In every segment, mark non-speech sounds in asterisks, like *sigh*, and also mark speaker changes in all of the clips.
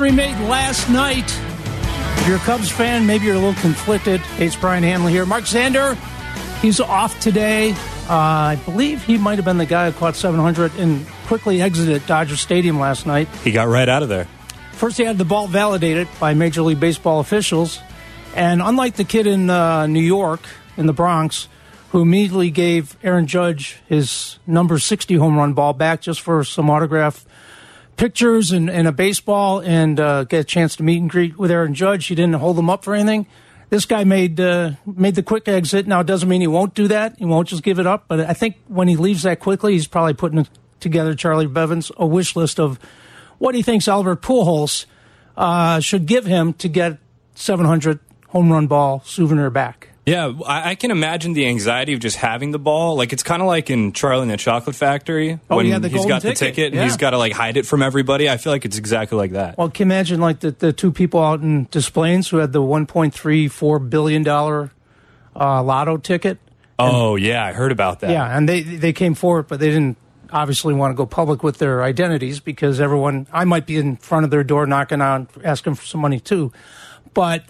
Speaker 1: History made last night. If you're a Cubs fan, maybe you're a little conflicted. Hey, it's Brian Hanley here. Mark Zander, he's off today. Uh, I believe he might have been the guy who caught 700 and quickly exited Dodger Stadium last night.
Speaker 2: He got right out of there.
Speaker 1: First, he had the ball validated by Major League Baseball officials. And unlike the kid in uh, New York, in the Bronx, who immediately gave Aaron Judge his number 60 home run ball back just for some autograph pictures and, and a baseball and uh, get a chance to meet and greet with Aaron Judge. He didn't hold him up for anything. This guy made uh, made the quick exit. Now, it doesn't mean he won't do that. He won't just give it up. But I think when he leaves that quickly, he's probably putting together, Charlie Bevins, a wish list of what he thinks Albert Pujols uh, should give him to get 700 home run ball souvenir back.
Speaker 2: Yeah, I, I can imagine the anxiety of just having the ball. Like it's kind of like in Charlie and the Chocolate Factory
Speaker 1: Oh,
Speaker 2: when
Speaker 1: the
Speaker 2: he's got the
Speaker 1: ticket.
Speaker 2: ticket and
Speaker 1: Yeah.
Speaker 2: he's got to like hide it from everybody. I feel like it's exactly like that.
Speaker 1: Well, can you imagine like the, the two people out in Des Plaines who had the 1.34 billion dollar uh, lotto ticket?
Speaker 2: oh yeah, I heard about that.
Speaker 1: Yeah, and they they came forward, but they didn't obviously want to go public with their identities because everyone I might be in front of their door knocking on asking for some money too, but.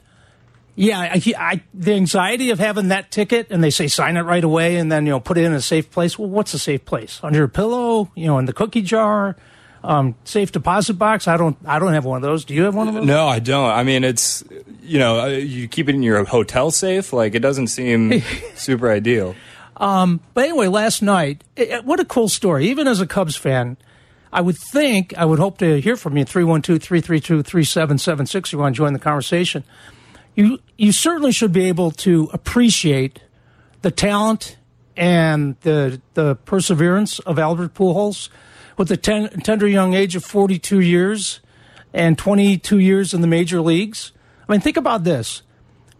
Speaker 1: Yeah, I, I, the anxiety of having that ticket, and they say sign it right away, and then you know put it in a safe place. Well, what's a safe place? Under a pillow? You know, in the cookie jar? Um, safe deposit box? I don't. I don't have one of those. Do you have one of those?
Speaker 2: No, I don't. I mean, it's you know, uh, you keep it in your hotel safe. Like it doesn't seem *laughs* super ideal.
Speaker 1: But anyway, last night, eh, what a cool story. Even as a Cubs fan, I would think, I would hope to hear from you, 312 332 3776. You want to join the conversation. You, you certainly should be able to appreciate the talent and the, the perseverance of Albert Pujols with the ten, tender young age of 42 years and 22 years in the major leagues. I mean, think about this.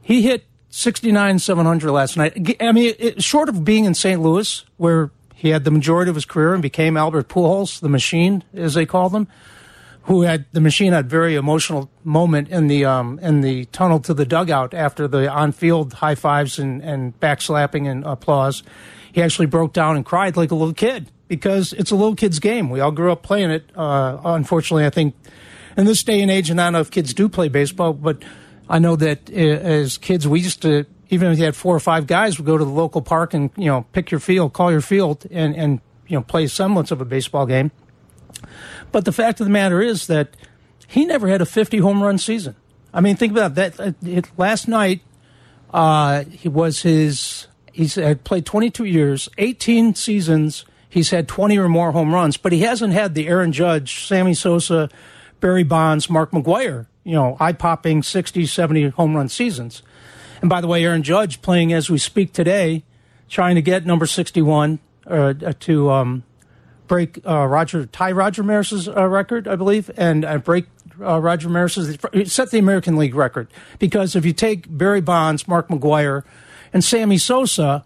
Speaker 1: He hit 69 700 last night. I mean, it, short of being in St. Louis, where he had the majority of his career and became Albert Pujols, the machine, as they call them, who had the machine had very emotional moment in the um, in the tunnel to the dugout after the on field high fives and, and backslapping and applause. He actually broke down and cried like a little kid because it's a little kid's game. We all grew up playing it. Uh, unfortunately, I think in this day and age, and I don't know if kids do play baseball, but I know that uh, as kids, we used to, even if you had four or five guys, we go to the local park and, you know, pick your field, call your field, and, and you know, play semblance of a baseball game. But the fact of the matter is that he never had a 50 home run season. I mean, think about that. Uh, It, last night, uh, he was his, he's had played 22 years, 18 seasons. He's had 20 or more home runs, but he hasn't had the Aaron Judge, Sammy Sosa, Barry Bonds, Mark McGwire, you know, eye popping 60, 70 home run seasons. And by the way, Aaron Judge playing as we speak today, trying to get number 61 uh, to um, break uh, Roger tie Roger Maris's uh, record, I believe, and uh, break Roger Maris's set the American League record because if you take Barry Bonds, Mark McGwire, and Sammy Sosa,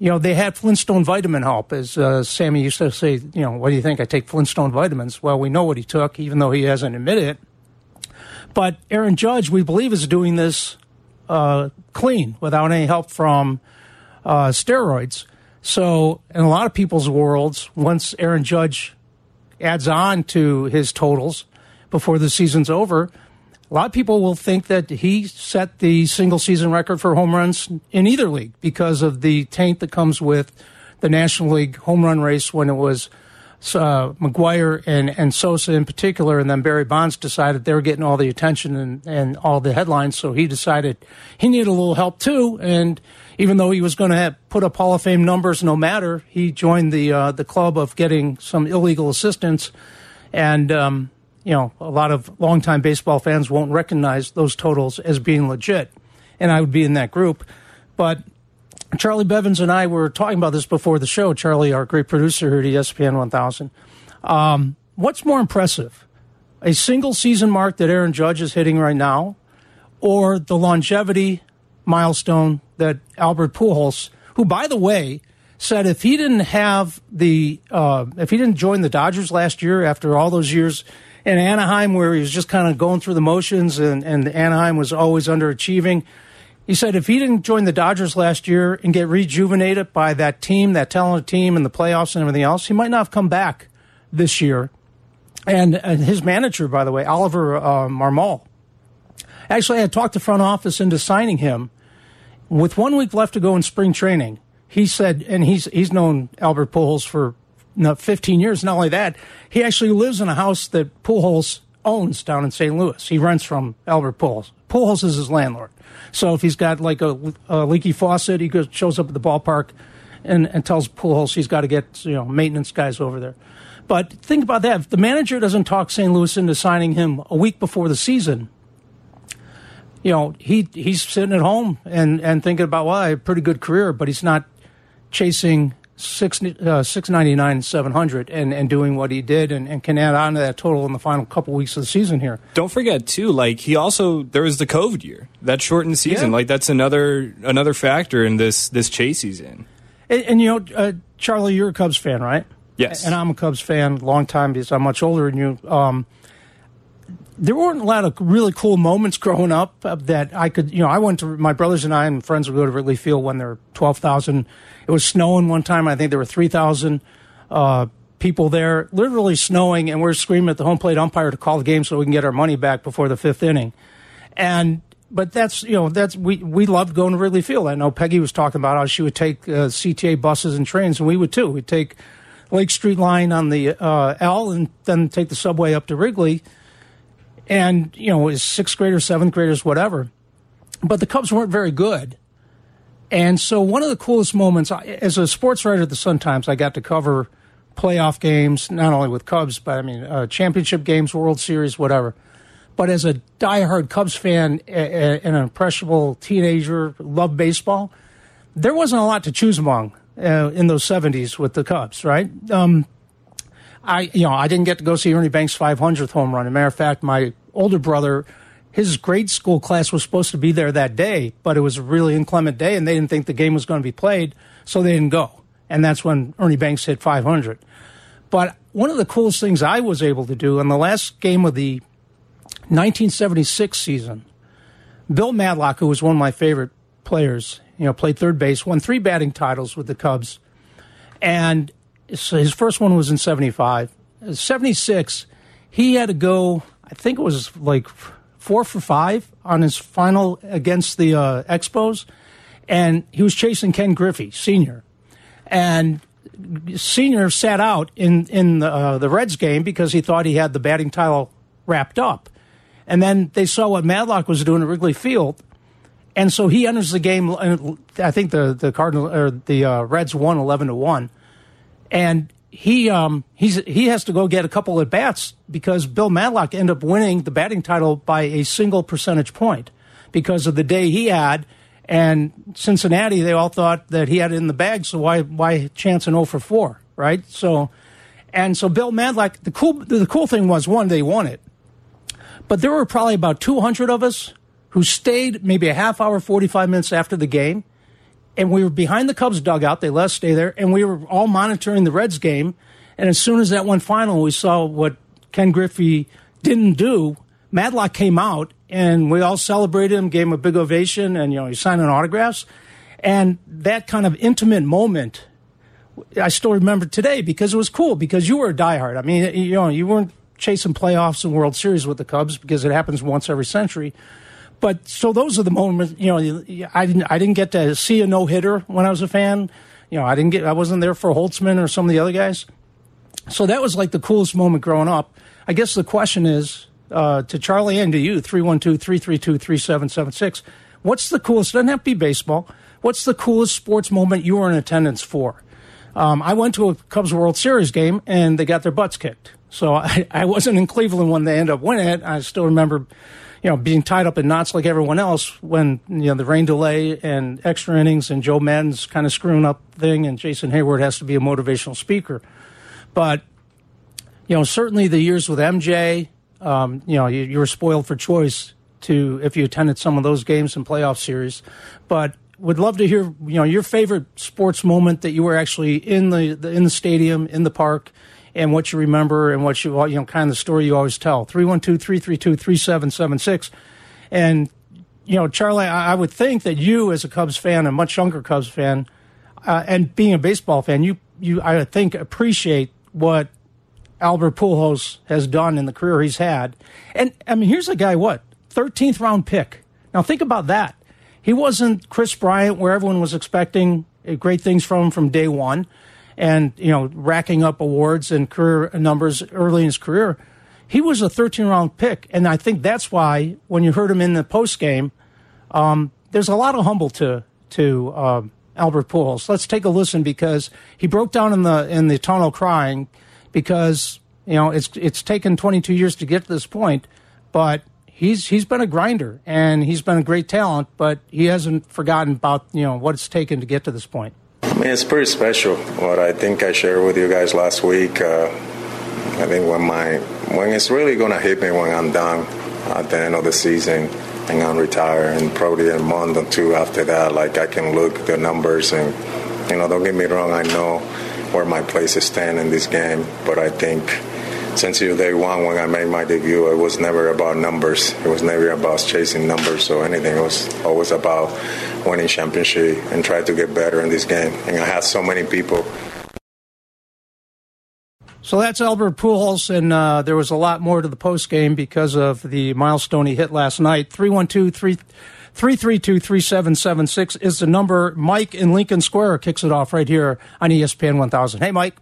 Speaker 1: you know they had Flintstone vitamin help, as uh, Sammy used to say. You know, what do you think? I take Flintstone vitamins. Well, we know what he took, even though he hasn't admitted it. But Aaron Judge, we believe, is doing this uh, clean without any help from uh, steroids. So, in a lot of people's worlds, once Aaron Judge adds on to his totals before the season's over, a lot of people will think that he set the single season record for home runs in either league because of the taint that comes with the National League home run race when it was uh, McGwire and, and Sosa in particular, and then Barry Bonds decided they were getting all the attention and, and all the headlines, so he decided he needed a little help too. And even though he was going to put up Hall of Fame numbers no matter, he joined the uh, the club of getting some illegal assistance. And um, you know, a lot of longtime baseball fans won't recognize those totals as being legit, and I would be in that group. But Charlie Bevins and I were talking about this before the show. Charlie, our great producer here at ESPN 1000. Um, what's more impressive, a single season mark that Aaron Judge is hitting right now, or the longevity milestone that Albert Pujols, who by the way said if he didn't have the uh, if he didn't join the Dodgers last year after all those years in Anaheim where he was just kind of going through the motions and, and Anaheim was always underachieving. He said if he didn't join the Dodgers last year and get rejuvenated by that team, that talented team and the playoffs and everything else, he might not have come back this year. And, and his manager, by the way, Oliver uh, Marmol, actually had talked the front office into signing him with one week left to go in spring training. He said, and he's he's known Albert Pujols for 15 years. Not only that, he actually lives in a house that Pujols owns down in St. Louis. He rents from Albert Pujols. Pujols is his landlord. So if he's got like a, a leaky faucet, he goes, shows up at the ballpark and, and tells Pujols he's got to get you know maintenance guys over there. But think about that. If the manager doesn't talk St. Louis into signing him a week before the season, you know, he he's sitting at home and, and thinking about, well, I have a pretty good career, but he's not chasing six uh, six ninety nine seven hundred and and doing what he did and, and can add on to that total in the final couple weeks of the season here.
Speaker 2: Don't forget too, like he also there was the COVID year that shortened season. Yeah. Like that's another another factor in this this chase season.
Speaker 1: And, and you know, uh, Charlie, you're a Cubs fan, right?
Speaker 2: Yes.
Speaker 1: And I'm a Cubs fan, long time because I'm much older than you. Um, there weren't a lot of really cool moments growing up that I could, you know, I went to my brothers and I and friends would go to Wrigley Field when there were 12,000. It was snowing one time. I think there were 3,000 uh, people there, literally snowing, and we're screaming at the home plate umpire to call the game so we can get our money back before the fifth inning. And but that's you know that's we we loved going to Wrigley Field. I know Peggy was talking about how she would take uh, CTA buses and trains, and we would too. We'd take Lake Street line on the uh, L and then take the subway up to Wrigley and you know, as sixth graders, seventh graders, whatever. But the Cubs weren't very good. And so one of the coolest moments, as a sports writer at the Sun Times, I got to cover playoff games, not only with Cubs, but I mean, uh, championship games, World Series, whatever. But as a diehard Cubs fan and an impressionable teenager, loved baseball, there wasn't a lot to choose among uh, in those 70s with the Cubs, right? Um, I, you know, I didn't get to go see Ernie Banks' 500th home run. As a matter of fact, my older brother, his grade school class was supposed to be there that day, but it was a really inclement day, and they didn't think the game was going to be played, so they didn't go. And that's when Ernie Banks hit 500. But one of the coolest things I was able to do in the last game of the 1976 season, Bill Madlock, who was one of my favorite players, you know, played third base, won three batting titles with the Cubs, and so his first one was in 75. 76, he had to go, I think it was like four for five on his final against the uh, Expos. And he was chasing Ken Griffey, senior. And senior sat out in, in the, uh, the Reds game because he thought he had the batting title wrapped up. And then they saw what Madlock was doing at Wrigley Field. And so he enters the game. I think the, the Cardinal or the uh, Reds won 11 to 1 and he um, he's he has to go get a couple at bats because Bill Madlock ended up winning the batting title by a single percentage point because of the day he had. And Cincinnati, they all thought that he had it in the bag, so why why chance an 0 for 4, right? So, and so Bill Madlock, the cool the cool thing was one, they won it, but there were probably about 200 of us who stayed maybe a half hour, 45 minutes after the game and we were behind the Cubs dugout. They let us stay there, and we were all monitoring the Reds game. And as soon as that went final, we saw what Ken Griffey didn't do. Madlock came out, and we all celebrated him, gave him a big ovation, and you know he signed autographs. And that kind of intimate moment, I still remember today because it was cool. Because you were a diehard. I mean, you know, you weren't chasing playoffs and World Series with the Cubs because it happens once every century but so those are the moments. You know, I didn't I didn't get to see a no hitter when I was a fan. You know, I didn't get I wasn't there for Holtzman or some of the other guys. So that was like the coolest moment growing up. I guess the question is uh, to Charlie and to you 312 332 3776. What's the coolest? Doesn't have to be baseball. What's the coolest sports moment you were in attendance for? Um, I went to a Cubs World Series game and they got their butts kicked. So *laughs* I, I wasn't in Cleveland when they ended up winning it. I still remember you know, being tied up in knots like everyone else when, you know, the rain delay and extra innings and Joe Maddon's kind of screwing up thing and Jason Heyward has to be a motivational speaker. But, you know, certainly the years with MJ, um, you know, you, you were spoiled for choice to, if you attended some of those games and playoff series. But would love to hear you know your favorite sports moment that you were actually in the, the in the stadium in the park and what you remember and what you you know kind of the story you always tell. 312-332-3776 and you know Charlie I, I would think that you as a Cubs fan a much younger Cubs fan uh, and being a baseball fan you you I think appreciate what Albert Pujols has done in the career he's had. And I mean here's a guy what 13th round pick. Now think about that. He wasn't Kris Bryant, where everyone was expecting great things from him from day one, and you know racking up awards and career numbers early in his career. He was a 13 round pick, and I think that's why when you heard him in the post game, um, there's a lot of humble to to um, Albert Pujols. Let's take a listen because he broke down in the in the tunnel crying because you know it's it's taken 22 years to get to this point, but he's he's been a grinder and he's been a great talent, but he hasn't forgotten about you know what it's taken to get to this point.
Speaker 3: I mean, it's pretty special. What I think I shared with you guys last week. Uh, I think when my when it's really gonna hit me when I'm done at the end of the season and I'm retired, and probably a month or two after that, like I can look the numbers and you know, don't get me wrong, I know where my place is standing in this game, but I think since day one when I made my debut, it was never about numbers. It was never about chasing numbers or anything. It was always about winning championship and try to get better in this game. And I had so many people.
Speaker 1: So that's Albert Pujols, and uh, there was a lot more to the post game because of the milestone he hit last night. 312 332 3776 is the number. Mike in Lincoln Square kicks it off right here on ESPN 1000. Hey, Mike.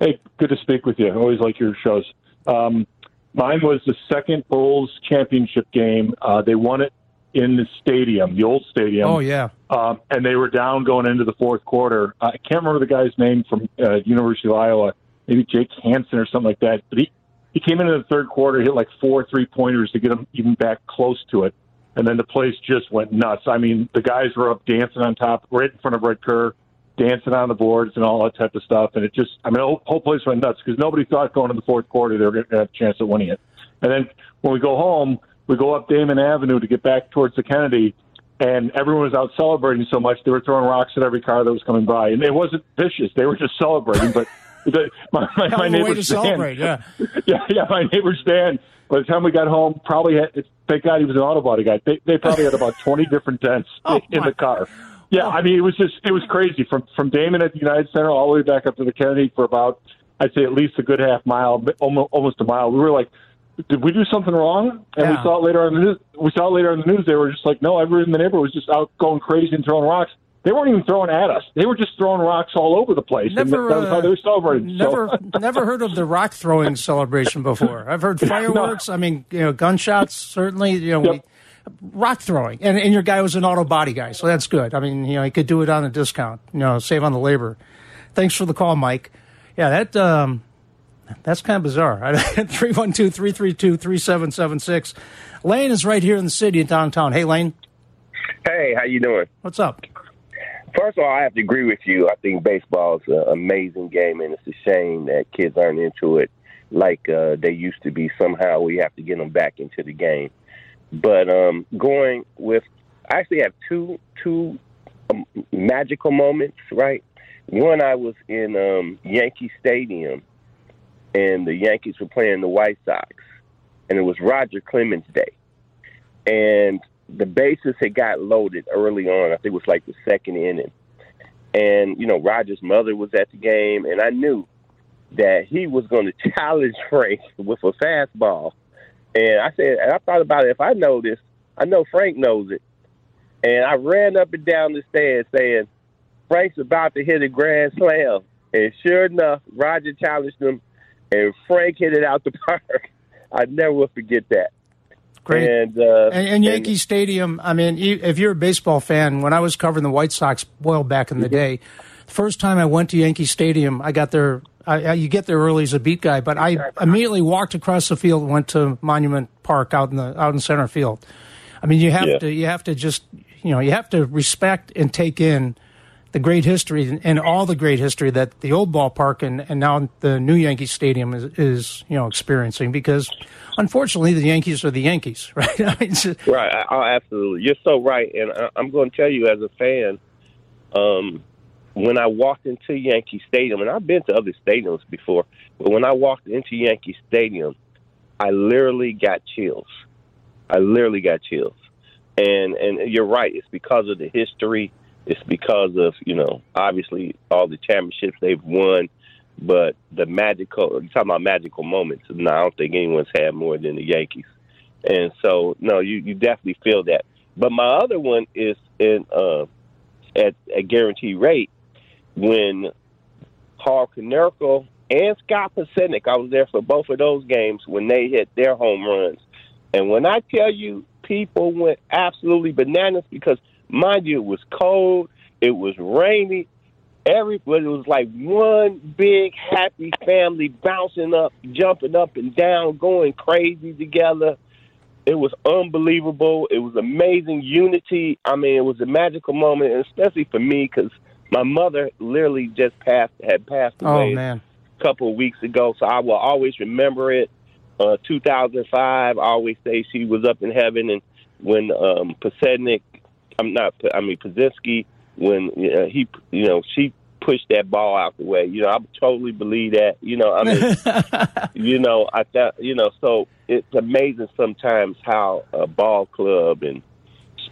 Speaker 4: Hey, good to speak with you. I always like your shows. Um, mine was the second Bulls championship game. Uh, they won it in the stadium, the old stadium.
Speaker 1: Oh yeah.
Speaker 4: Um, and they were down going into the fourth quarter. I can't remember the guy's name from uh, University of Iowa, maybe Jake Hansen or something like that. But he he came into the third quarter, hit like four three pointers to get them even back close to it, and then the place just went nuts. I mean, the guys were up dancing on top, right in front of Red Kerr dancing on the boards and all that type of stuff. And it just, I mean, the whole, place went nuts because nobody thought going to the fourth quarter they were going to have a chance of winning it. And then when we go home, we go up Damen Avenue to get back towards the Kennedy, and everyone was out celebrating so much they were throwing rocks at every car that was coming by. And it wasn't vicious; they were just celebrating. But *laughs* the, my, my, my neighbor
Speaker 1: Stan, yeah, *laughs*
Speaker 4: yeah, yeah, my neighbor Stan. By the time we got home, probably had, thank God he was an auto body guy. They, they probably had about twenty different dents oh, in my. the car. Yeah, I mean, it was just it was crazy from from Damen at the United Center all the way back up to the Kennedy for about I'd say at least a good half mile, almost almost a mile. We were like, did we do something wrong? And yeah. we saw it later on the news. We saw it later on the news. They were just like, no, everyone in the neighborhood was just out going crazy and throwing rocks. They weren't even throwing at us. They were just throwing rocks all over the place.
Speaker 1: Never,
Speaker 4: and that was how uh, they were celebrating.
Speaker 1: Never, so. never heard of the rock throwing celebration before. I've heard *laughs* fireworks. no. I mean, you know, gunshots. Certainly, you know, yep. we, rock throwing, and, and your guy was an auto body guy, so that's good. I mean, you know, he could do it on a discount, you know, save on the labor. Thanks for the call, Mike. Yeah, that um, that's kind of bizarre. *laughs* 312 332 3776. Lane is right here in the city in downtown. Hey, Lane.
Speaker 5: Hey, how you doing?
Speaker 1: What's up?
Speaker 5: First of all, I have to agree with you. I think baseball is an amazing game, and it's a shame that kids aren't into it like uh, they used to be. Somehow we have to get them back into the game. But um, going with, I actually have two two um, magical moments. Right, one I was in um, Yankee Stadium, and the Yankees were playing the White Sox, and it was Roger Clemens Day, and the bases had got loaded early on. I think it was like the second inning, and you know Roger's mother was at the game, and I knew that he was going *laughs* to challenge Frank with a fastball and I said, and I thought about it. If I know this, I know Frank knows it. And I ran up and down the stairs saying, Frank's about to hit a grand slam. And sure enough, Roger challenged him, and Frank hit it out the *laughs* park. I never will forget that.
Speaker 1: Great. And, uh, and, and Yankee and, Stadium, I mean, if you're a baseball fan, when I was covering the White Sox, well, back in the mm-hmm. day, the first time I went to Yankee Stadium, I got there I, I, you get there early as a beat guy, but I immediately walked across the field and went to Monument Park out in the out in center field. I mean, you have yeah. to you have to just you know you have to respect and take in the great history and all the great history that the old ballpark and, and now the new Yankee Stadium is, is you know experiencing because unfortunately the Yankees are the Yankees, *laughs* right? I
Speaker 5: mean, just, right. Oh, absolutely. You're so right, and I'm going to tell you as a fan, um, when I walked into Yankee Stadium, and I've been to other stadiums before, but when I walked into Yankee Stadium, I literally got chills. I literally got chills, and and you're right. It's because of the history it's because of you know obviously all the championships they've won, but the magical. You talking about magical moments? No, I don't think anyone's had more than the Yankees, and so no, you you definitely feel that. But my other one is in uh, at a guaranteed rate when Carl Konerko and Scott Podsednik. I was there for both of those games when they hit their home runs, and when I tell you, people went absolutely bananas because Mind you, it was cold, it was rainy. Everybody was like one big happy family bouncing up, jumping up and down, going crazy together. It was unbelievable. It was amazing unity. I mean, it was a magical moment, and especially for me because my mother literally just passed had passed
Speaker 1: oh, away oh, man.
Speaker 5: a couple of weeks ago. So I will always remember it. Uh, 2005, I always say she was up in heaven, and when um, Podsednik I'm not. I mean, Pierzynski when uh, he, you know, she pushed that ball out the way. You know, I totally believe that. You know, I mean, *laughs* you know, I thought, you know, so it's amazing sometimes how a ball club and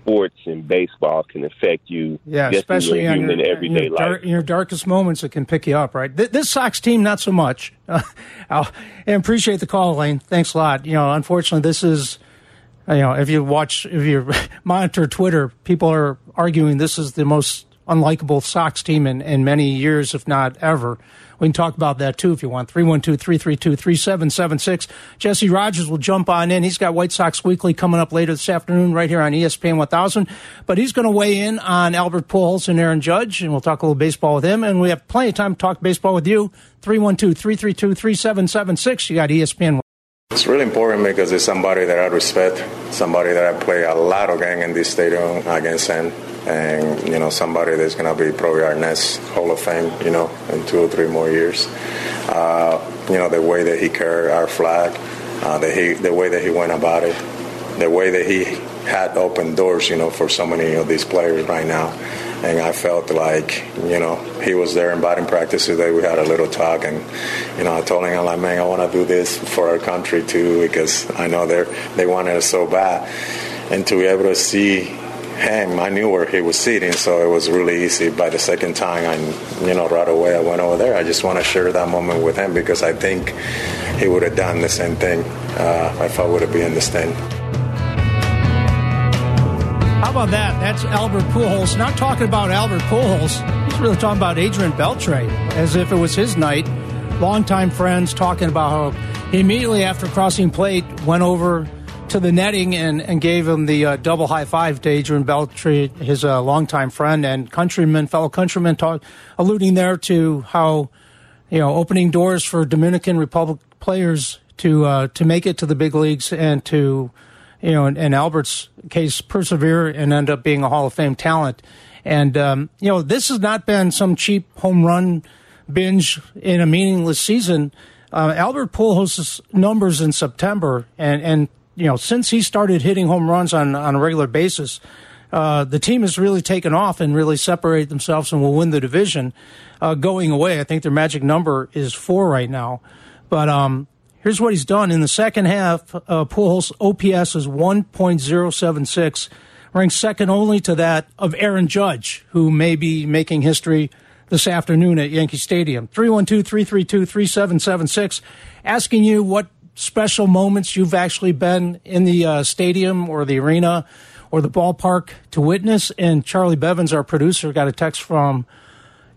Speaker 5: sports and baseball can affect you.
Speaker 1: Yeah, especially in
Speaker 5: your, everyday your, life.
Speaker 1: in your darkest moments, it can pick you up. Right. This Sox team, not so much. *laughs* Uh, I appreciate the call, Lane. Thanks a lot. You know, unfortunately, this is you know, if you watch, if you *laughs* monitor Twitter, people are arguing this is the most unlikable Sox team in, in many years, if not ever. We can talk about that too if you want. 312 332 3776. Jesse Rogers will jump on in. He's got White Sox Weekly coming up later this afternoon right here on ESPN 1000. But he's going to weigh in on Albert Pujols and Aaron Judge, and we'll talk a little baseball with him. And we have plenty of time to talk baseball with you. 312 332 3776. You got ESPN.
Speaker 3: It's really important because it's somebody that I respect, somebody that I play a lot of game in this stadium against him, and you know somebody that's going to be probably our next Hall of Fame, you know, in two or three more years. Uh, you know the way that he carried our flag, uh, the he, the way that he went about it, the way that he had opened doors, you know, for so many of these players right now and I felt like you know he was there in batting practice today. We had a little talk, and you know I told him I'm like, man, I want to do this for our country too because I know they they wanted it so bad, and to be able to see him, I knew where he was sitting, so it was really easy. By the second time, I you know right away I went over there. I just want to share that moment with him because I think he would have done the same thing uh, if I would have been in the stand.
Speaker 1: How about that? That's Albert Pujols. Not talking about Albert Pujols. He's really talking about Adrian Beltre as if it was his night. Longtime friends talking about how he immediately after crossing plate went over to the netting and, and gave him the uh, double high five to Adrian Beltre, his uh, longtime friend and countryman, fellow countryman, talk, alluding there to how you know opening doors for Dominican Republic players to uh, to make it to the big leagues and to you know, in, in, Albert's case, persevere and end up being a Hall of Fame talent. And, um, you know, this has not been some cheap home run binge in a meaningless season. Uh, Albert Pujols' numbers in September, and, and, you know, since he started hitting home runs on, on a regular basis, uh, the team has really taken off and really separated themselves and will win the division uh, going away. I think their magic number is four right now. But, um, Here's what he's done in the second half. Uh, Pujols' OPS is 1.076, ranked second only to that of Aaron Judge, who may be making history this afternoon at Yankee Stadium. 312-332-3776, asking you what special moments you've actually been in the uh, stadium or the arena or the ballpark to witness. And Charlie Bevins, our producer, got a text from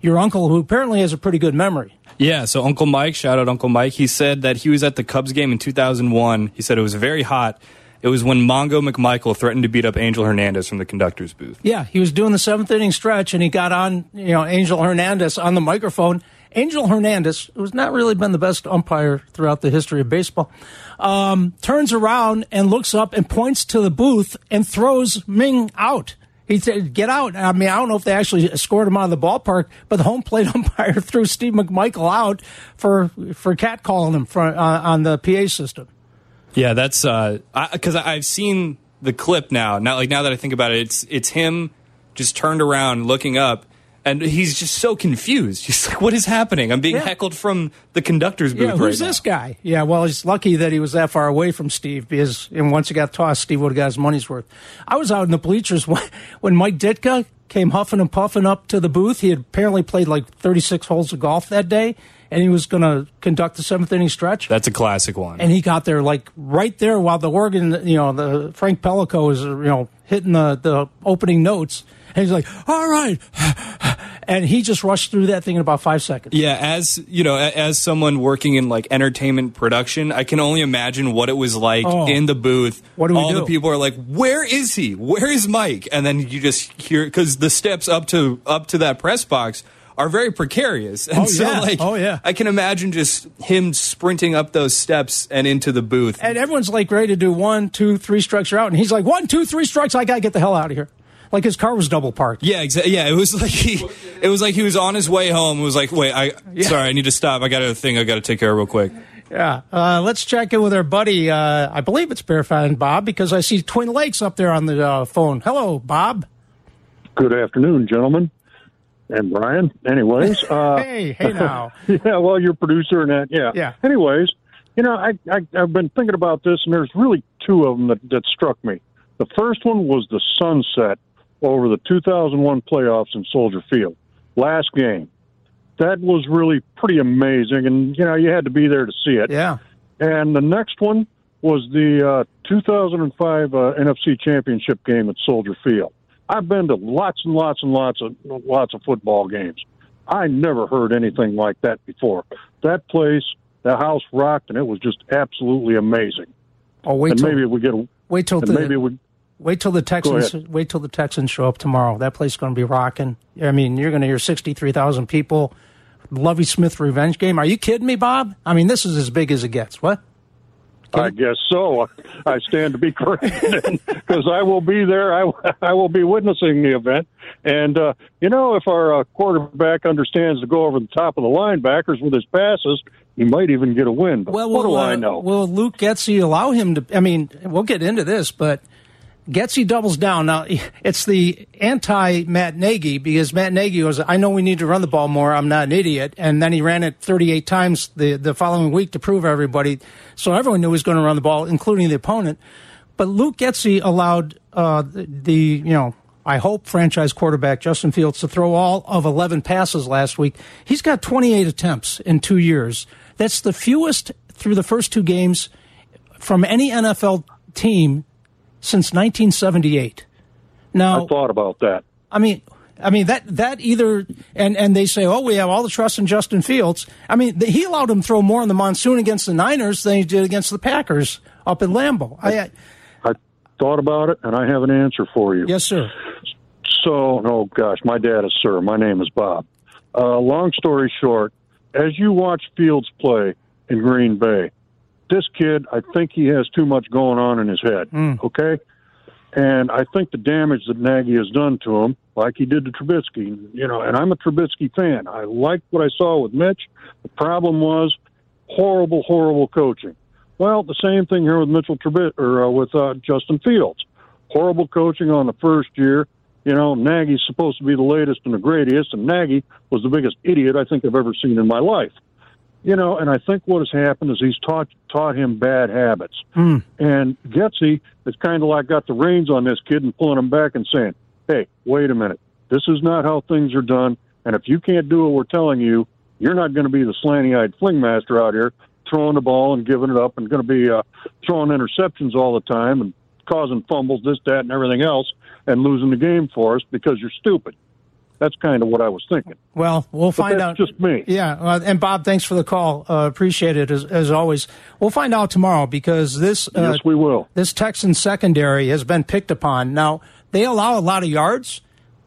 Speaker 1: your uncle, who apparently has a pretty good memory.
Speaker 2: Yeah, so Uncle Mike, shout out Uncle Mike, he said that he was at the Cubs game in 2001. He said it was very hot. It was when Mongo McMichael threatened to beat up Angel Hernandez from the conductor's booth.
Speaker 1: Yeah, he was doing the seventh inning stretch and he got on, you know, Angel Hernandez on the microphone. Angel Hernandez, who's not really been the best umpire throughout the history of baseball, um, turns around and looks up and points to the booth and throws Ming out. He said, "Get out." I mean, I don't know if they actually scored him out of the ballpark, but the home plate *laughs* umpire threw Steve McMichael out for for catcalling him for, uh, on the PA system.
Speaker 2: Yeah, that's because uh, I've seen the clip now. Now, like now that I think about it, it's it's him just turned around, looking up, and he's just so confused. *laughs* He's like, "What is happening? I'm being
Speaker 1: Yeah.
Speaker 2: heckled from the conductor's booth
Speaker 1: Yeah, who's
Speaker 2: right
Speaker 1: this
Speaker 2: now."
Speaker 1: guy? Yeah, well, he's lucky that he was that far away from Steve because, and once he got tossed, Steve would have got his money's worth. I was out in the bleachers *laughs* when, when Mike Ditka came huffing and puffing up to the booth. He had apparently played like 36 holes of golf that day, and he was going to conduct the seventh inning stretch.
Speaker 2: That's a classic one.
Speaker 1: and he got there like right there while the organ, you know, the Frank Pellico was, you know, hitting the, the opening notes. And he's like, all right. And he just rushed through that thing in about five seconds.
Speaker 2: Yeah, as you know, as someone working in like entertainment production, I can only imagine what it was like
Speaker 1: Oh.
Speaker 2: in the booth.
Speaker 1: What do we
Speaker 2: All
Speaker 1: do?
Speaker 2: the people are like, "Where is he? Where is Mike?" And then you just hear because the steps up to up to that press box are very precarious, and
Speaker 1: Oh,
Speaker 2: so
Speaker 1: yeah.
Speaker 2: like,
Speaker 1: Oh, yeah.
Speaker 2: I can imagine just him sprinting up those steps and into the booth.
Speaker 1: And everyone's like ready to do one, two, three strikes, you're out. And he's like, one, two, three strikes, I got to get the hell out of here. Like his car was double parked.
Speaker 2: yeah, exactly. Yeah, it was *laughs* like he, it was like he was on his way home. It was like, wait, I *laughs* sorry, I need to stop. I got a thing I got to take care of real quick.
Speaker 1: Yeah. Uh, let's check in with our buddy. Uh, I believe it's Bear Fan Bob because I see Twin Lakes up there on the uh, phone. Hello, Bob.
Speaker 6: Good afternoon, gentlemen, and Brian. Anyways, *laughs* uh,
Speaker 1: Hey, hey now.
Speaker 6: yeah, well, you're producer and that, yeah.
Speaker 1: Yeah.
Speaker 6: Anyways, you know, I, I I've been thinking about this, and there's really two of them that, that struck me. The first one was the sunset over the 2001 playoffs in Soldier Field, last game. That was really pretty amazing, and you know, you had to be there to see it.
Speaker 1: Yeah.
Speaker 6: And the next one was the uh, 2005 uh, NFC Championship game at Soldier Field. I've been to lots and lots and lots of lots of football games. I never heard anything like that before. That place, the house rocked, and it was just absolutely amazing.
Speaker 1: Oh, wait
Speaker 6: and
Speaker 1: till,
Speaker 6: maybe we get a,
Speaker 1: wait till
Speaker 6: and
Speaker 1: the,
Speaker 6: maybe we
Speaker 1: Wait till the Texans. Wait till the Texans show up tomorrow. That place is going to be rocking. I mean, you're going to hear sixty-three thousand people. Lovie Smith revenge game. Are you kidding me, Bob? I mean, this is as big as it gets. What?
Speaker 6: I guess so. I stand to be corrected *laughs* because I will be there. I, I will be witnessing the event. And, uh, you know, if our uh, quarterback understands to go over the top of the linebackers with his passes, he might even get a win. But
Speaker 1: Well,
Speaker 6: what
Speaker 1: will,
Speaker 6: do I
Speaker 1: uh,
Speaker 6: know?
Speaker 1: Will Luke Getsy allow him to? I mean, we'll get into this, but Getsy doubles down. Now, it's the anti Matt Nagy because Matt Nagy was, I know we need to run the ball more. I'm not an idiot. And then he ran it 38 times the, the following week to prove everybody. So everyone knew he was going to run the ball, including the opponent. But Luke Getsy allowed uh, the, the, you know, I hope franchise quarterback Justin Fields to throw all of 11 passes last week. He's got 28 attempts in two years. That's the fewest through the first two games from any NFL team since 1978. Now,
Speaker 6: I thought about that.
Speaker 1: I mean, I mean that that either and and they say, oh, we have all the trust in Justin Fields. I mean, the, he allowed him to throw more in the monsoon against the Niners than he did against the Packers up in Lambeau. I, I
Speaker 6: I thought about it, and I have an answer for you.
Speaker 1: yes, sir.
Speaker 6: So, oh gosh, my dad is Sir. My name is Bob. Uh, long story short, as you watch Fields play in Green Bay, this kid, I think he has too much going on in his head. Okay, and I think the damage that Nagy has done to him, like he did to Trubisky, you know, and I'm a Trubisky fan. I liked what I saw with Mitch. The problem was horrible, horrible coaching. Well, the same thing here with Mitchell Trubisky or uh, with uh, Justin Fields. Horrible coaching on the first year. You know, Nagy's supposed to be the latest and the greatest, and Nagy was the biggest idiot I think I've ever seen in my life. You know, and I think what has happened is he's taught taught him bad habits. And Getsy has kind of like got the reins on this kid and pulling him back and saying, "Hey, wait a minute, this is not how things are done. And if you can't do what we're telling you, you're not going to be the slanty-eyed fling master out here throwing the ball and giving it up and going to be uh, throwing interceptions all the time and causing fumbles, this, that, and everything else, and losing the game for us because you're stupid." That's kind of what I was thinking.
Speaker 1: Well, we'll find
Speaker 6: that's
Speaker 1: out.
Speaker 6: just me.
Speaker 1: Yeah, uh, and Bob, thanks for the call. Uh, appreciate it as, as always. We'll find out tomorrow because this uh,
Speaker 6: yes, we will.
Speaker 1: this Texan secondary has been picked upon. Now they allow a lot of yards,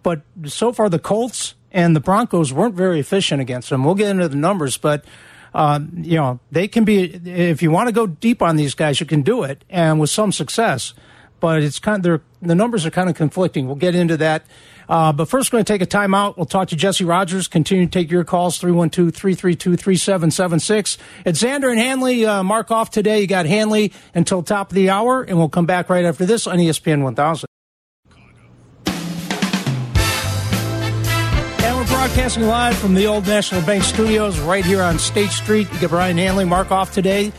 Speaker 1: but so far the Colts and the Broncos weren't very efficient against them. We'll get into the numbers, but um, you know they can be. If you want to go deep on these guys, you can do it, and with some success. but it's kind of the numbers are kind of conflicting. We'll get into that. Uh, but first, we're going to take a timeout. We'll talk to Jesse Rogers. Continue to take your calls 312 332 3776. It's Xander and Hanley. Uh, mark off today. You got Hanley until top of the hour, and we'll come back right after this on ESPN 1000. And we're broadcasting live from the Old National Bank Studios right here on State Street. You get Brian Hanley. Mark off today.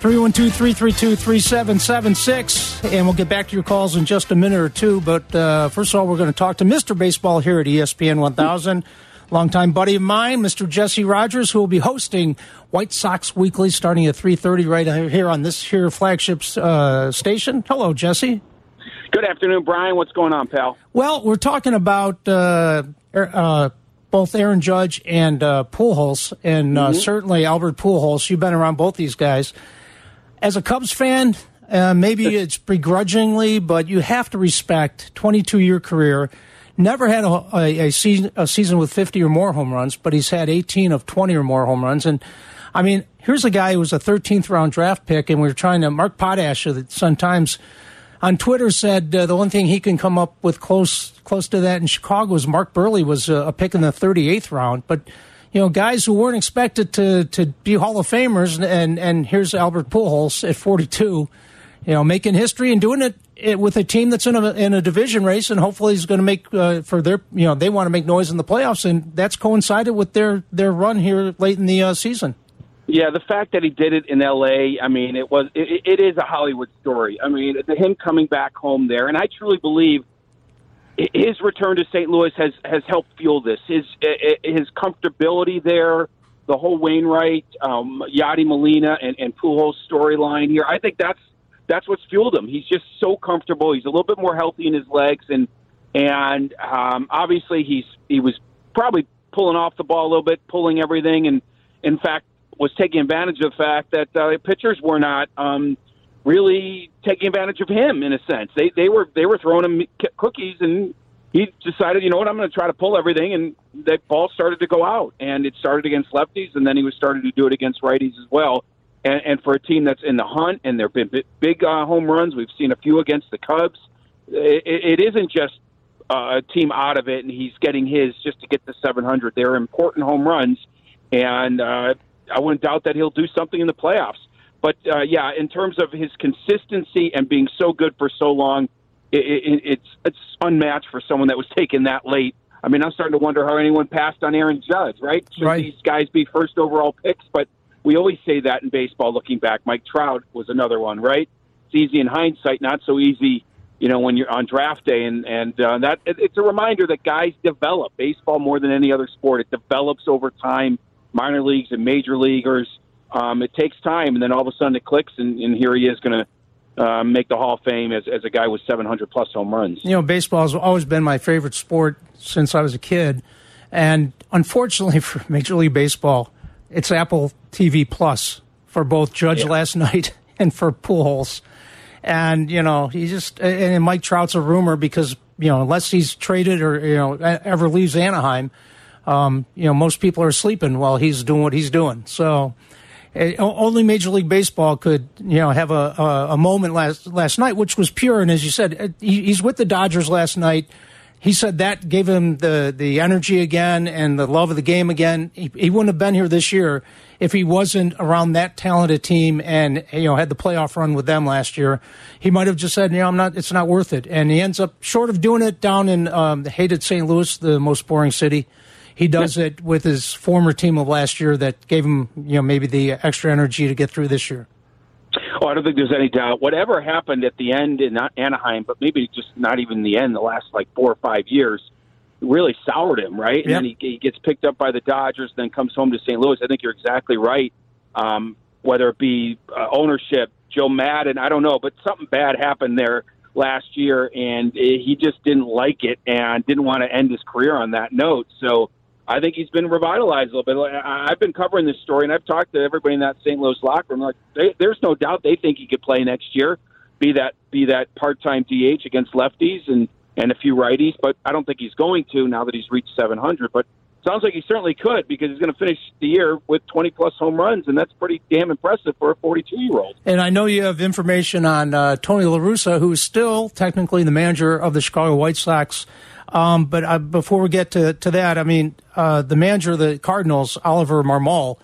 Speaker 1: 312 332 3776. And we'll get back to your calls in just a minute or two. But uh, first of all, we're going to talk to Mr. Baseball here at ESPN 1000. Longtime buddy of mine, Mr. Jesse Rogers, who will be hosting White Sox Weekly starting at 3.30 right here on this here flagship uh, station. Hello, Jesse.
Speaker 7: Good afternoon, Brian. What's going on, pal?
Speaker 1: Well, we're talking about uh, uh, both Aaron Judge and uh, Pujols, and uh, mm-hmm. certainly Albert Pujols. You've been around both these guys as a Cubs fan, uh, maybe *laughs* it's begrudgingly, but you have to respect 22 year career. Never had a, a, a, season a season with 50 or more home runs, but he's had 18 of 20 or more home runs. And I mean, here's a guy who was a 13th round draft pick, and we are trying to. Mark Potash of the Sun Times on Twitter said uh, the one thing he can come up with close close to that in Chicago is Mark Buehrle was a, a pick in the 38th round, but you know, guys who weren't expected to, to be Hall of Famers, and, and here's Albert Pujols at 42, you know, making history and doing it with a team that's in a, in a division race, and hopefully he's going to make uh, for their, you know, they want to make noise in the playoffs, and that's coincided with their, their run here late in the uh, season.
Speaker 7: Yeah, the fact that he did it in L.A., I mean, it was it, it is a Hollywood story. I mean, him coming back home there, and I truly believe – his return to St. Louis has has helped fuel this. His his comfortability there, the whole Wainwright, um, Yadi Molina, and, and Pujols storyline here. I think that's that's what's fueled him. He's just so comfortable. He's a little bit more healthy in his legs, and and um, obviously he's he was probably pulling off the ball a little bit, pulling everything, and in fact was taking advantage of the fact that uh, pitchers were not. Um, really taking advantage of him in a sense. They they were they were throwing him cookies, and he decided, you know what, I'm going to try to pull everything, and that ball started to go out, and it started against lefties, and then he was starting to do it against righties as well. And, and for a team that's in the hunt, and there've been big uh, home runs, we've seen a few against the Cubs. It, it isn't just uh, a team out of it, and he's getting his just to get the 700. They're important home runs, and uh, I wouldn't doubt that he'll do something in the playoffs. But uh, yeah, in terms of his consistency and being so good for so long, it, it, it's it's unmatched for someone that was taken that late. I mean, I'm starting to wonder how anyone passed on Aaron Judge. Right? Should right. these guys be first overall picks? But we always say that in baseball. Looking back, Mike Trout was another one. Right? It's easy in hindsight, not so easy. You know, when you're on draft day, and and uh, that it, it's a reminder that guys develop. Baseball more than any other sport, it develops over time. Minor leagues and major leaguers um, it takes time, and then all of a sudden it clicks, and, and here he is going to uh, make the Hall of Fame as, as a guy with 700 plus home runs.
Speaker 1: You know, baseball has always been my favorite sport since I was a kid, and unfortunately *laughs* for Major League Baseball, it's Apple TV Plus for both Judge yeah. last *laughs* night and for Pujols. And you know, he just and Mike Trout's a rumor because you know unless he's traded or you know ever leaves Anaheim, um, you know most people are sleeping while he's doing what he's doing. So only Major League Baseball could, you know, have a, a, a moment last last night, which was pure. And as you said, uh, he, he's with the Dodgers last night. He said that gave him the, the energy again and the love of the game again. He, he wouldn't have been here this year if he wasn't around that talented team and you know had the playoff run with them last year. He might have just said, "You know, I'm not. It's not worth it." And he ends up short of doing it down in um, the hated St. Louis, the most boring city. He does it with his former team of last year that gave him, you know, maybe the extra energy to get through this year.
Speaker 7: Oh, I don't think there's any doubt. Whatever happened at the end in Anaheim, but maybe just not even the end, the last like four or five years, really soured him, right? And yep. then he, he gets picked up by the Dodgers, then comes home to St. Louis. I think you're exactly right. Um, whether it be uh, ownership, Joe Maddon, I don't know, but something bad happened there last year, and he just didn't like it and didn't want to end his career on that note. So I think he's been revitalized a little bit. I've been covering this story, and I've talked to everybody in that St. Louis locker room. Like, they, there's no doubt they think he could play next year, be that be that part-time DH against lefties and and a few righties. But I don't think he's going to now that he's reached 700. But sounds like he certainly could because he's going to finish the year with 20 plus home runs, and that's pretty damn impressive for a 42 year old.
Speaker 1: And I know you have information on uh, Tony La Russa, who is still technically the manager of the Chicago White Sox. Um, but uh, before we get to, to that, I mean, uh, the manager of the Cardinals, Oliver Marmol,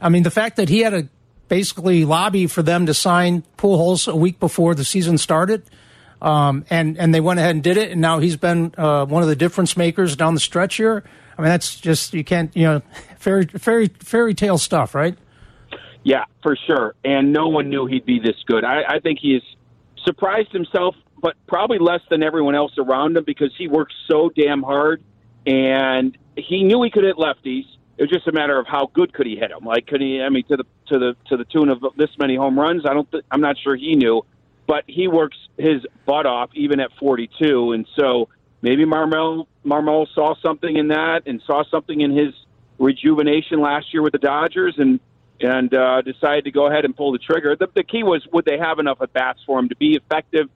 Speaker 1: I mean, the fact that he had to basically lobby for them to sign Pujols a week before the season started, um, and and they went ahead and did it, and now he's been uh, one of the difference makers down the stretch here. I mean, that's just you can't, you know, *laughs* fairy fairy fairy tale stuff, right?
Speaker 7: Yeah, for sure. And no one knew he'd be this good. I, I think he has surprised himself, but probably less than everyone else around him because he worked so damn hard, and he knew he could hit lefties. It was just a matter of how good could he hit them. Like, could he? I mean, to the to the to the tune of this many home runs. I don't. Th- I'm not sure he knew, but he works his butt off even at 42, and so maybe Marmol Marmol saw something in that and saw something in his rejuvenation last year with the Dodgers and and uh, decided to go ahead and pull the trigger. The, the key was would they have enough at bats for him to be effective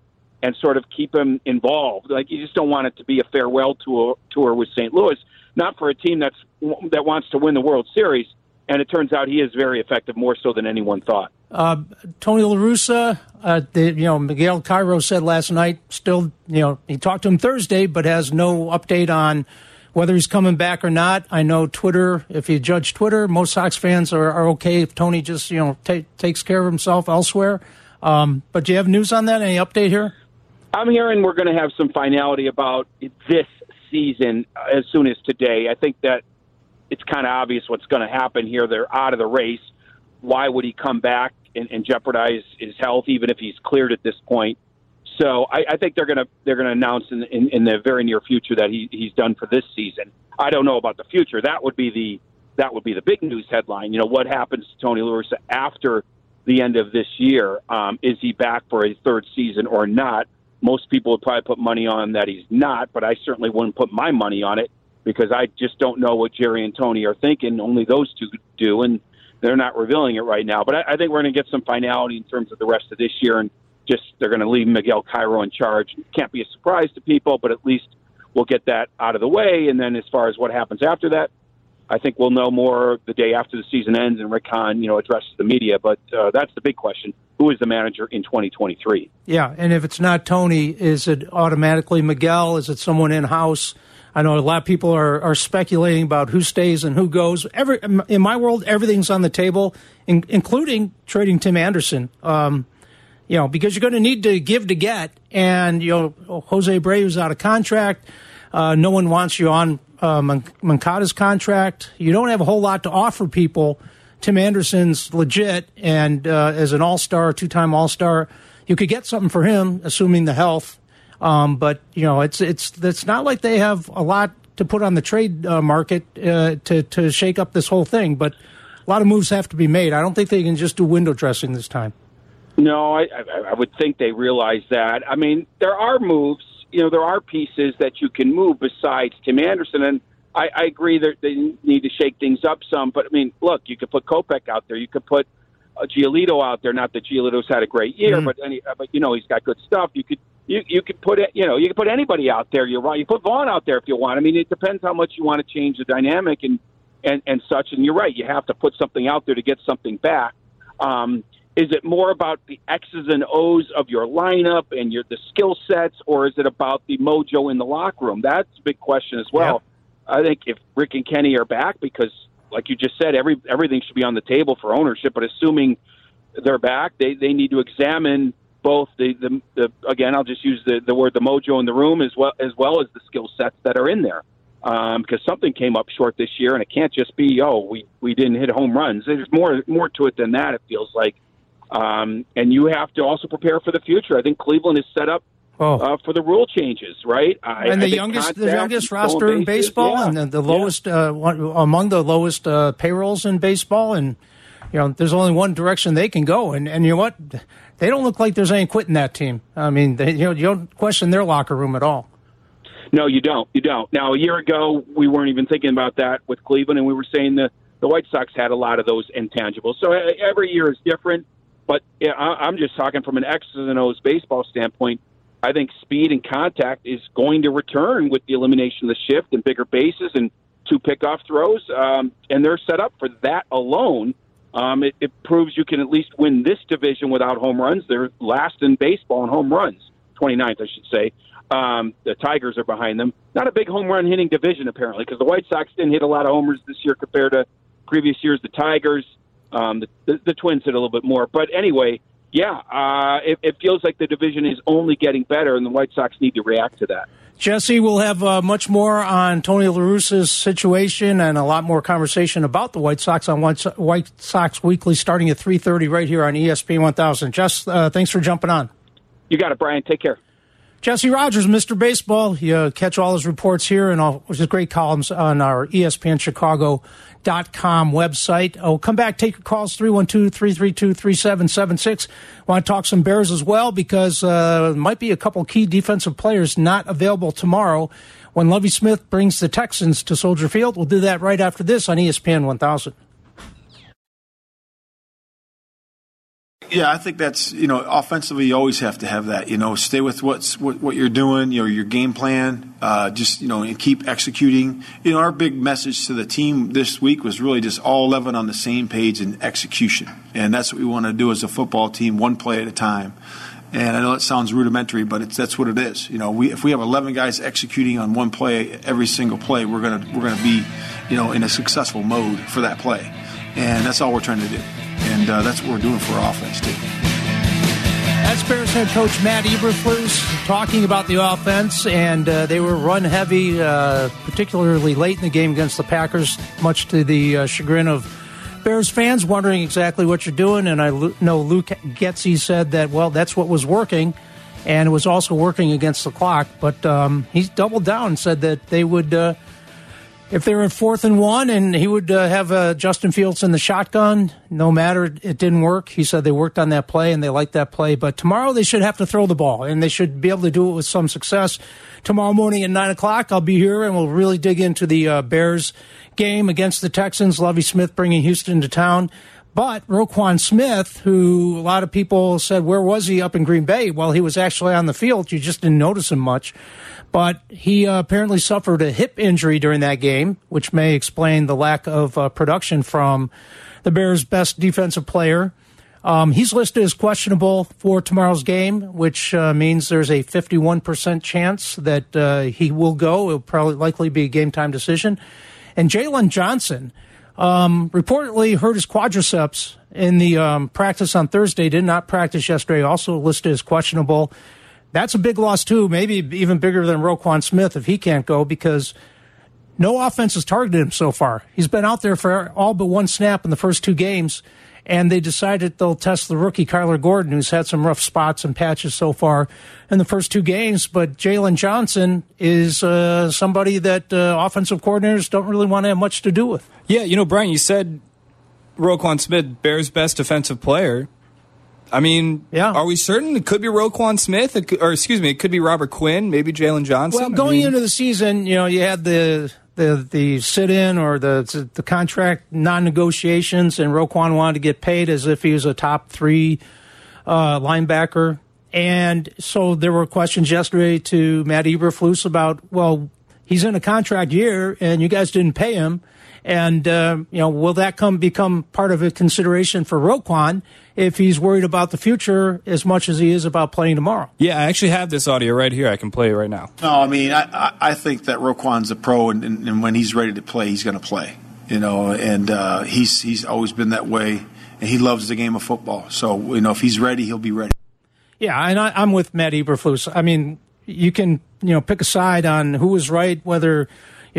Speaker 7: and sort of keep him involved? Like you just don't want it to be a farewell tour tour with St. Louis, not for a team that's that wants to win the World Series. And it turns out he is very effective, more so than anyone thought.
Speaker 1: Uh, Tony La Russa, uh, the, you know, Miguel Cairo said last night, still, you know, he talked to him Thursday, but has no update on whether he's coming back or not. I know Twitter, if you judge Twitter, most Sox fans are, are okay if Tony just, you know, t- takes care of himself elsewhere. Um, but do you have news on that? Any update here?
Speaker 7: I'm hearing we're going to have some finality about this season as soon as today. I think that it's kind of obvious what's going to happen here. They're out of the race. Why would he come back and, and jeopardize his health, even if he's cleared at this point? So I, I think they're going to they're going to announce in, in, in the very near future that he, he's done for this season. I don't know about the future. That would be the that would be the big news headline. You know what happens to Tony Russa after the end of this year? Um, is he back for a third season or not? Most people would probably put money on that he's not, but I certainly wouldn't put my money on it because I just don't know what Jerry and Tony are thinking. Only those two do, and they're not revealing it right now. But I, I think we're going to get some finality in terms of the rest of this year, and just they're going to leave Miguel Cairo in charge. Can't be a surprise to people, but at least we'll get that out of the way. And then as far as what happens after that, I think we'll know more the day after the season ends and Rick Hahn, you know, addresses the media. But uh, that's the big question: Who is the manager in 2023?
Speaker 1: Yeah, and if it's not Tony, is it automatically Miguel? Is it someone in house? I know a lot of people are, are speculating about who stays and who goes. Every in my world, everything's on the table, in, including trading Tim Anderson. Um, you know, because you're going to need to give to get, and you know, Jose Abreu's out of contract. Uh, no one wants Yoan uh, Moncada's contract. You don't have a whole lot to offer people. Tim Anderson's legit, and uh, as an All Star, two time All Star, you could get something for him, assuming the health. Um, but you know, it's it's it's not like they have a lot to put on the trade uh, market uh, to to shake up this whole thing. But a lot of moves have to be made. I don't think they can just do window dressing this time.
Speaker 7: No, I, I would think they realize that. I mean, there are moves. You know, there are pieces that you can move besides Tim Anderson, and I, I agree that they need to shake things up some. But I mean, look, you could put Kopech out there. You could put uh, Giolito out there. Not that Giolito's had a great year, mm-hmm. but any, but you know, he's got good stuff. You could you you could put it. You know, you could put anybody out there. You're right. You put Vaughn out there if you want. I mean, it depends how much you want to change the dynamic and and and such. And you're right. You have to put something out there to get something back. Um, is it more about the X's and O's of your lineup and your the skill sets, or is it about the mojo in the locker room? That's a big question as well. Yeah. I think if Rick and Kenny are back, because like you just said, every everything should be on the table for ownership. But assuming they're back, they they need to examine both the, the, the again I'll just use the, the word the mojo in the room as well as well as the skill sets that are in there um, because something came up short this year and it can't just be oh we we didn't hit home runs there's more more to it than that it feels like um, and you have to also prepare for the future. I think Cleveland is set up oh. uh, for the rule changes, right?
Speaker 1: I, and the youngest, the youngest roster in baseball, yeah. and the, the lowest yeah. uh, one, among the lowest uh, payrolls in baseball, and you know, there's only one direction they can go, and and you know what? They don't look like there's any quitting that team. I mean, they, you know, you don't question their locker room at all.
Speaker 7: No, you don't. You don't. Now, a year ago, we weren't even thinking about that with Cleveland, and we were saying the the White Sox had a lot of those intangibles. So uh, every year is different. But I'm just talking from an X's and O's baseball standpoint. I think speed and contact is going to return with the elimination of the shift and bigger bases and two pickoff throws, um, and they're set up for that alone. Um, it, it proves you can at least win this division without home runs. They're last in baseball in home runs, 29th, I should say. Um, the Tigers are behind them. Not a big home run hitting division, apparently, because the White Sox didn't hit a lot of homers this year compared to previous years. The Tigers, um, the, the, the Twins hit a little bit more. But anyway, yeah, uh, it, it feels like the division is only getting better, and the White Sox need to react to that.
Speaker 1: Jesse, we'll have uh, much more on Tony La Russa's situation and a lot more conversation about the White Sox on White Sox Weekly starting at 3.30 right here on ESPN 1000. Jess, uh, thanks for jumping on.
Speaker 7: You got it, Brian. Take care.
Speaker 1: Jesse Rogers, Mr. Baseball. You uh, catch all his reports here and all his great columns on our ESPNChicago.com website. I'll come back, take your calls, 312-332-3776. Want to talk some Bears as well because uh, might be a couple key defensive players not available tomorrow when Lovie Smith brings the Texans to Soldier Field. We'll do that right after this on ESPN 1000.
Speaker 8: Yeah, I think that's you know offensively you always have to have that. You know, stay with what's what, what you're doing. You know, your game plan. Uh, just you know, and keep executing. You know, our big message to the team this week was really just all eleven on the same page in execution, and that's what we want to do as a football team, one play at a time. And I know it sounds rudimentary, but it's that's what it is. You know, we if we have 11 guys executing on one play every single play, we're gonna we're gonna be, you know, in a successful mode for that play, and that's all we're trying to do and uh, that's what we're doing for offense too.
Speaker 1: That's Bears head coach Matt Eberflus talking about the offense, and uh, they were run heavy, uh, particularly late in the game against the Packers, much to the uh, chagrin of Bears fans, wondering exactly what you're doing. And I know Luke Getsy said that, well, that's what was working, and it was also working against the clock. But um, doubled down and said that they would uh, if they were in fourth and one and he would uh, have uh, Justin Fields in the shotgun, no matter it didn't work. He said they worked on that play and they liked that play. But tomorrow they should have to throw the ball and they should be able to do it with some success. Tomorrow morning at nine o'clock, I'll be here and we'll really dig into the uh, Bears game against the Texans. Lovie Smith bringing Houston to town. But Roquan Smith, who a lot of people said, where was he up in Green Bay? Well, he was actually on the field. You just didn't notice him much. But he uh, apparently suffered a hip injury during that game, which may explain the lack of uh, production from the Bears' best defensive player. Um, he's listed as questionable for tomorrow's game, which uh, means there's a 51% chance that uh, he will go. It'll probably likely be a game time decision. And Jaylon Johnson um, reportedly hurt his quadriceps in the um, practice on Thursday, did not practice yesterday, also listed as questionable that's a big loss too. Maybe even bigger than Roquan Smith if he can't go because no offense has targeted him so far. He's been out there for all but one snap in the first two games, and they decided they'll test the rookie Kyler Gordon, who's had some rough spots and patches so far in the first two games. But Jaylon Johnson is uh, somebody that uh, offensive coordinators don't really want to have much to do with.
Speaker 2: Yeah, you know, Brian, you said Roquan Smith, Bears' best defensive player. I mean, yeah. Are we certain it could be Roquan Smith, could, or excuse me, it could be Robert Quinn, maybe Jaylon Johnson?
Speaker 1: Well, going I mean, into the season, you know, you had the the the sit in or the the contract non negotiations, and Roquan wanted to get paid as if he was a top three uh, linebacker, and so there were questions yesterday to Matt Eberflus about, well, he's in a contract year, and you guys didn't pay him. And uh, you know, will that come become part of a consideration for Roquan? if he's worried about the future as much as he is about playing tomorrow.
Speaker 2: Yeah, I actually have this audio right here. I can play it right now.
Speaker 8: No, I mean, I, I think that Roquan's a pro, and, and, and when he's ready to play, he's going to play. You know, and uh, he's he's always been that way, and he loves the game of football. So you know, if he's ready, he'll be ready.
Speaker 1: Yeah, and I, I'm with Matt Eberflus. I mean, you can you know pick a side on who was right, whether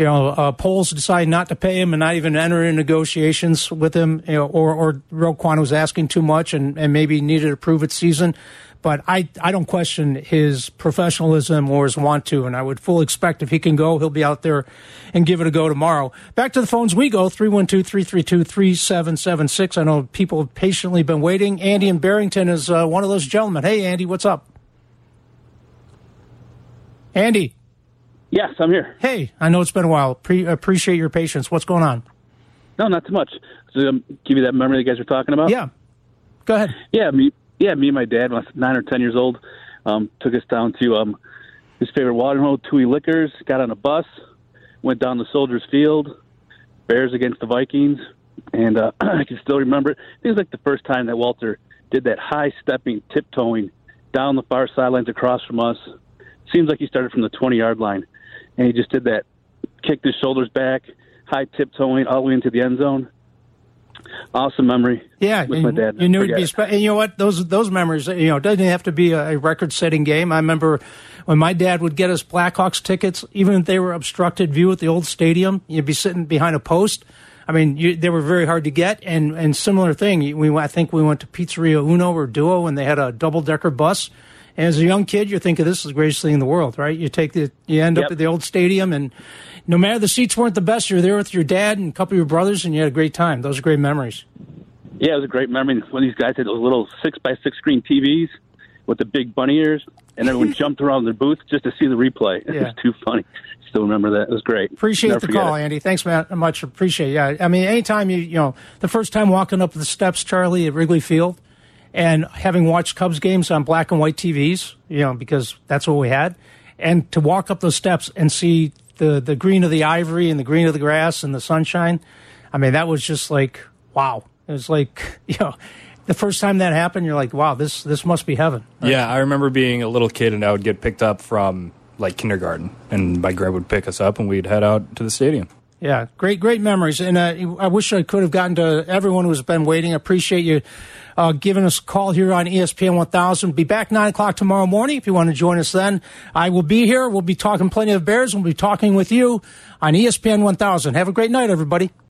Speaker 1: you know, uh, Poles decide not to pay him and not even enter in negotiations with him, you know, or, or Roquan was asking too much and, and maybe needed to prove its season. But I, I don't question his professionalism or his want to, and I would fully expect if he can go, he'll be out there and give it a go tomorrow. Back to the phones we go, 312-332-3776. I know people have patiently been waiting. Andy in Barrington is uh, one of those gentlemen. Hey, Andy, what's up? Andy.
Speaker 7: Yes, I'm here.
Speaker 1: Hey, I know it's been a while. Pre- appreciate your patience. What's going on?
Speaker 7: No, not too much. So, um, give you that memory you guys were talking about.
Speaker 1: Yeah. Go ahead.
Speaker 7: Yeah, me. Yeah, me and my dad, when I was nine or ten years old, um, took us down to um, his favorite watering hole, Tui Liquors. Got on a bus,
Speaker 9: went down to Soldiers Field, Bears against the Vikings, and uh, *clears throat* I can still remember it. It was like the first time that Walter did that high stepping, tiptoeing down the far sidelines across from us. Seems like he started from the 20 yard line, and he just did that, kicked his shoulders back, high tiptoeing all the way into the end zone. Awesome memory.
Speaker 1: Yeah,
Speaker 9: with my dad.
Speaker 1: You knew it'd be,
Speaker 9: it.
Speaker 1: spe- and you know what? Those those memories. You know, it doesn't have to be a, record-setting game. I remember when my dad would get us Blackhawks tickets, even if they were obstructed view at the old stadium. You'd be sitting behind a post. I mean, you, they were very hard to get, and and similar thing. We I think we went to Pizzeria Uno or Duo, and they had a double-decker bus. And as a young kid, you're thinking this is the greatest thing in the world, right? You take the, you end up at the old stadium, and no matter the seats weren't the best, you're there with your dad and a couple of your brothers, and you had a great time. Those are great memories.
Speaker 9: Yeah, it was a great memory when these guys had those little six by six screen TVs with the big bunny ears, and everyone *laughs* jumped around their booth just to see the replay. It
Speaker 1: Yeah.
Speaker 9: was too funny. Still remember that. It was great.
Speaker 1: Appreciate
Speaker 9: Never
Speaker 1: the call,
Speaker 9: it.
Speaker 1: Andy. Thanks man, much. Appreciate it. Yeah, I mean, anytime you, you know, the first time walking up the steps, Charlie, at Wrigley Field, and having watched Cubs games on black and white TVs, you know, because that's what we had, and to walk up those steps and see the the green of the ivory and the green of the grass and the sunshine, I mean, that was just like wow. It was like *laughs* you know, the first time that happened, you're like, wow, this this must be heaven.
Speaker 2: Yeah, I remember being a little kid and I would get picked up from like kindergarten, and my grandma would pick us up and we'd head out to the stadium.
Speaker 1: Yeah, great, great memories. And uh, I wish I could have gotten to everyone who's been waiting. Appreciate you uh, giving us a call here on ESPN 1000. Be back 9 o'clock tomorrow morning if you want to join us then. I will be here. We'll be talking plenty of Bears. We'll be talking with you on ESPN 1000. Have a great night, everybody.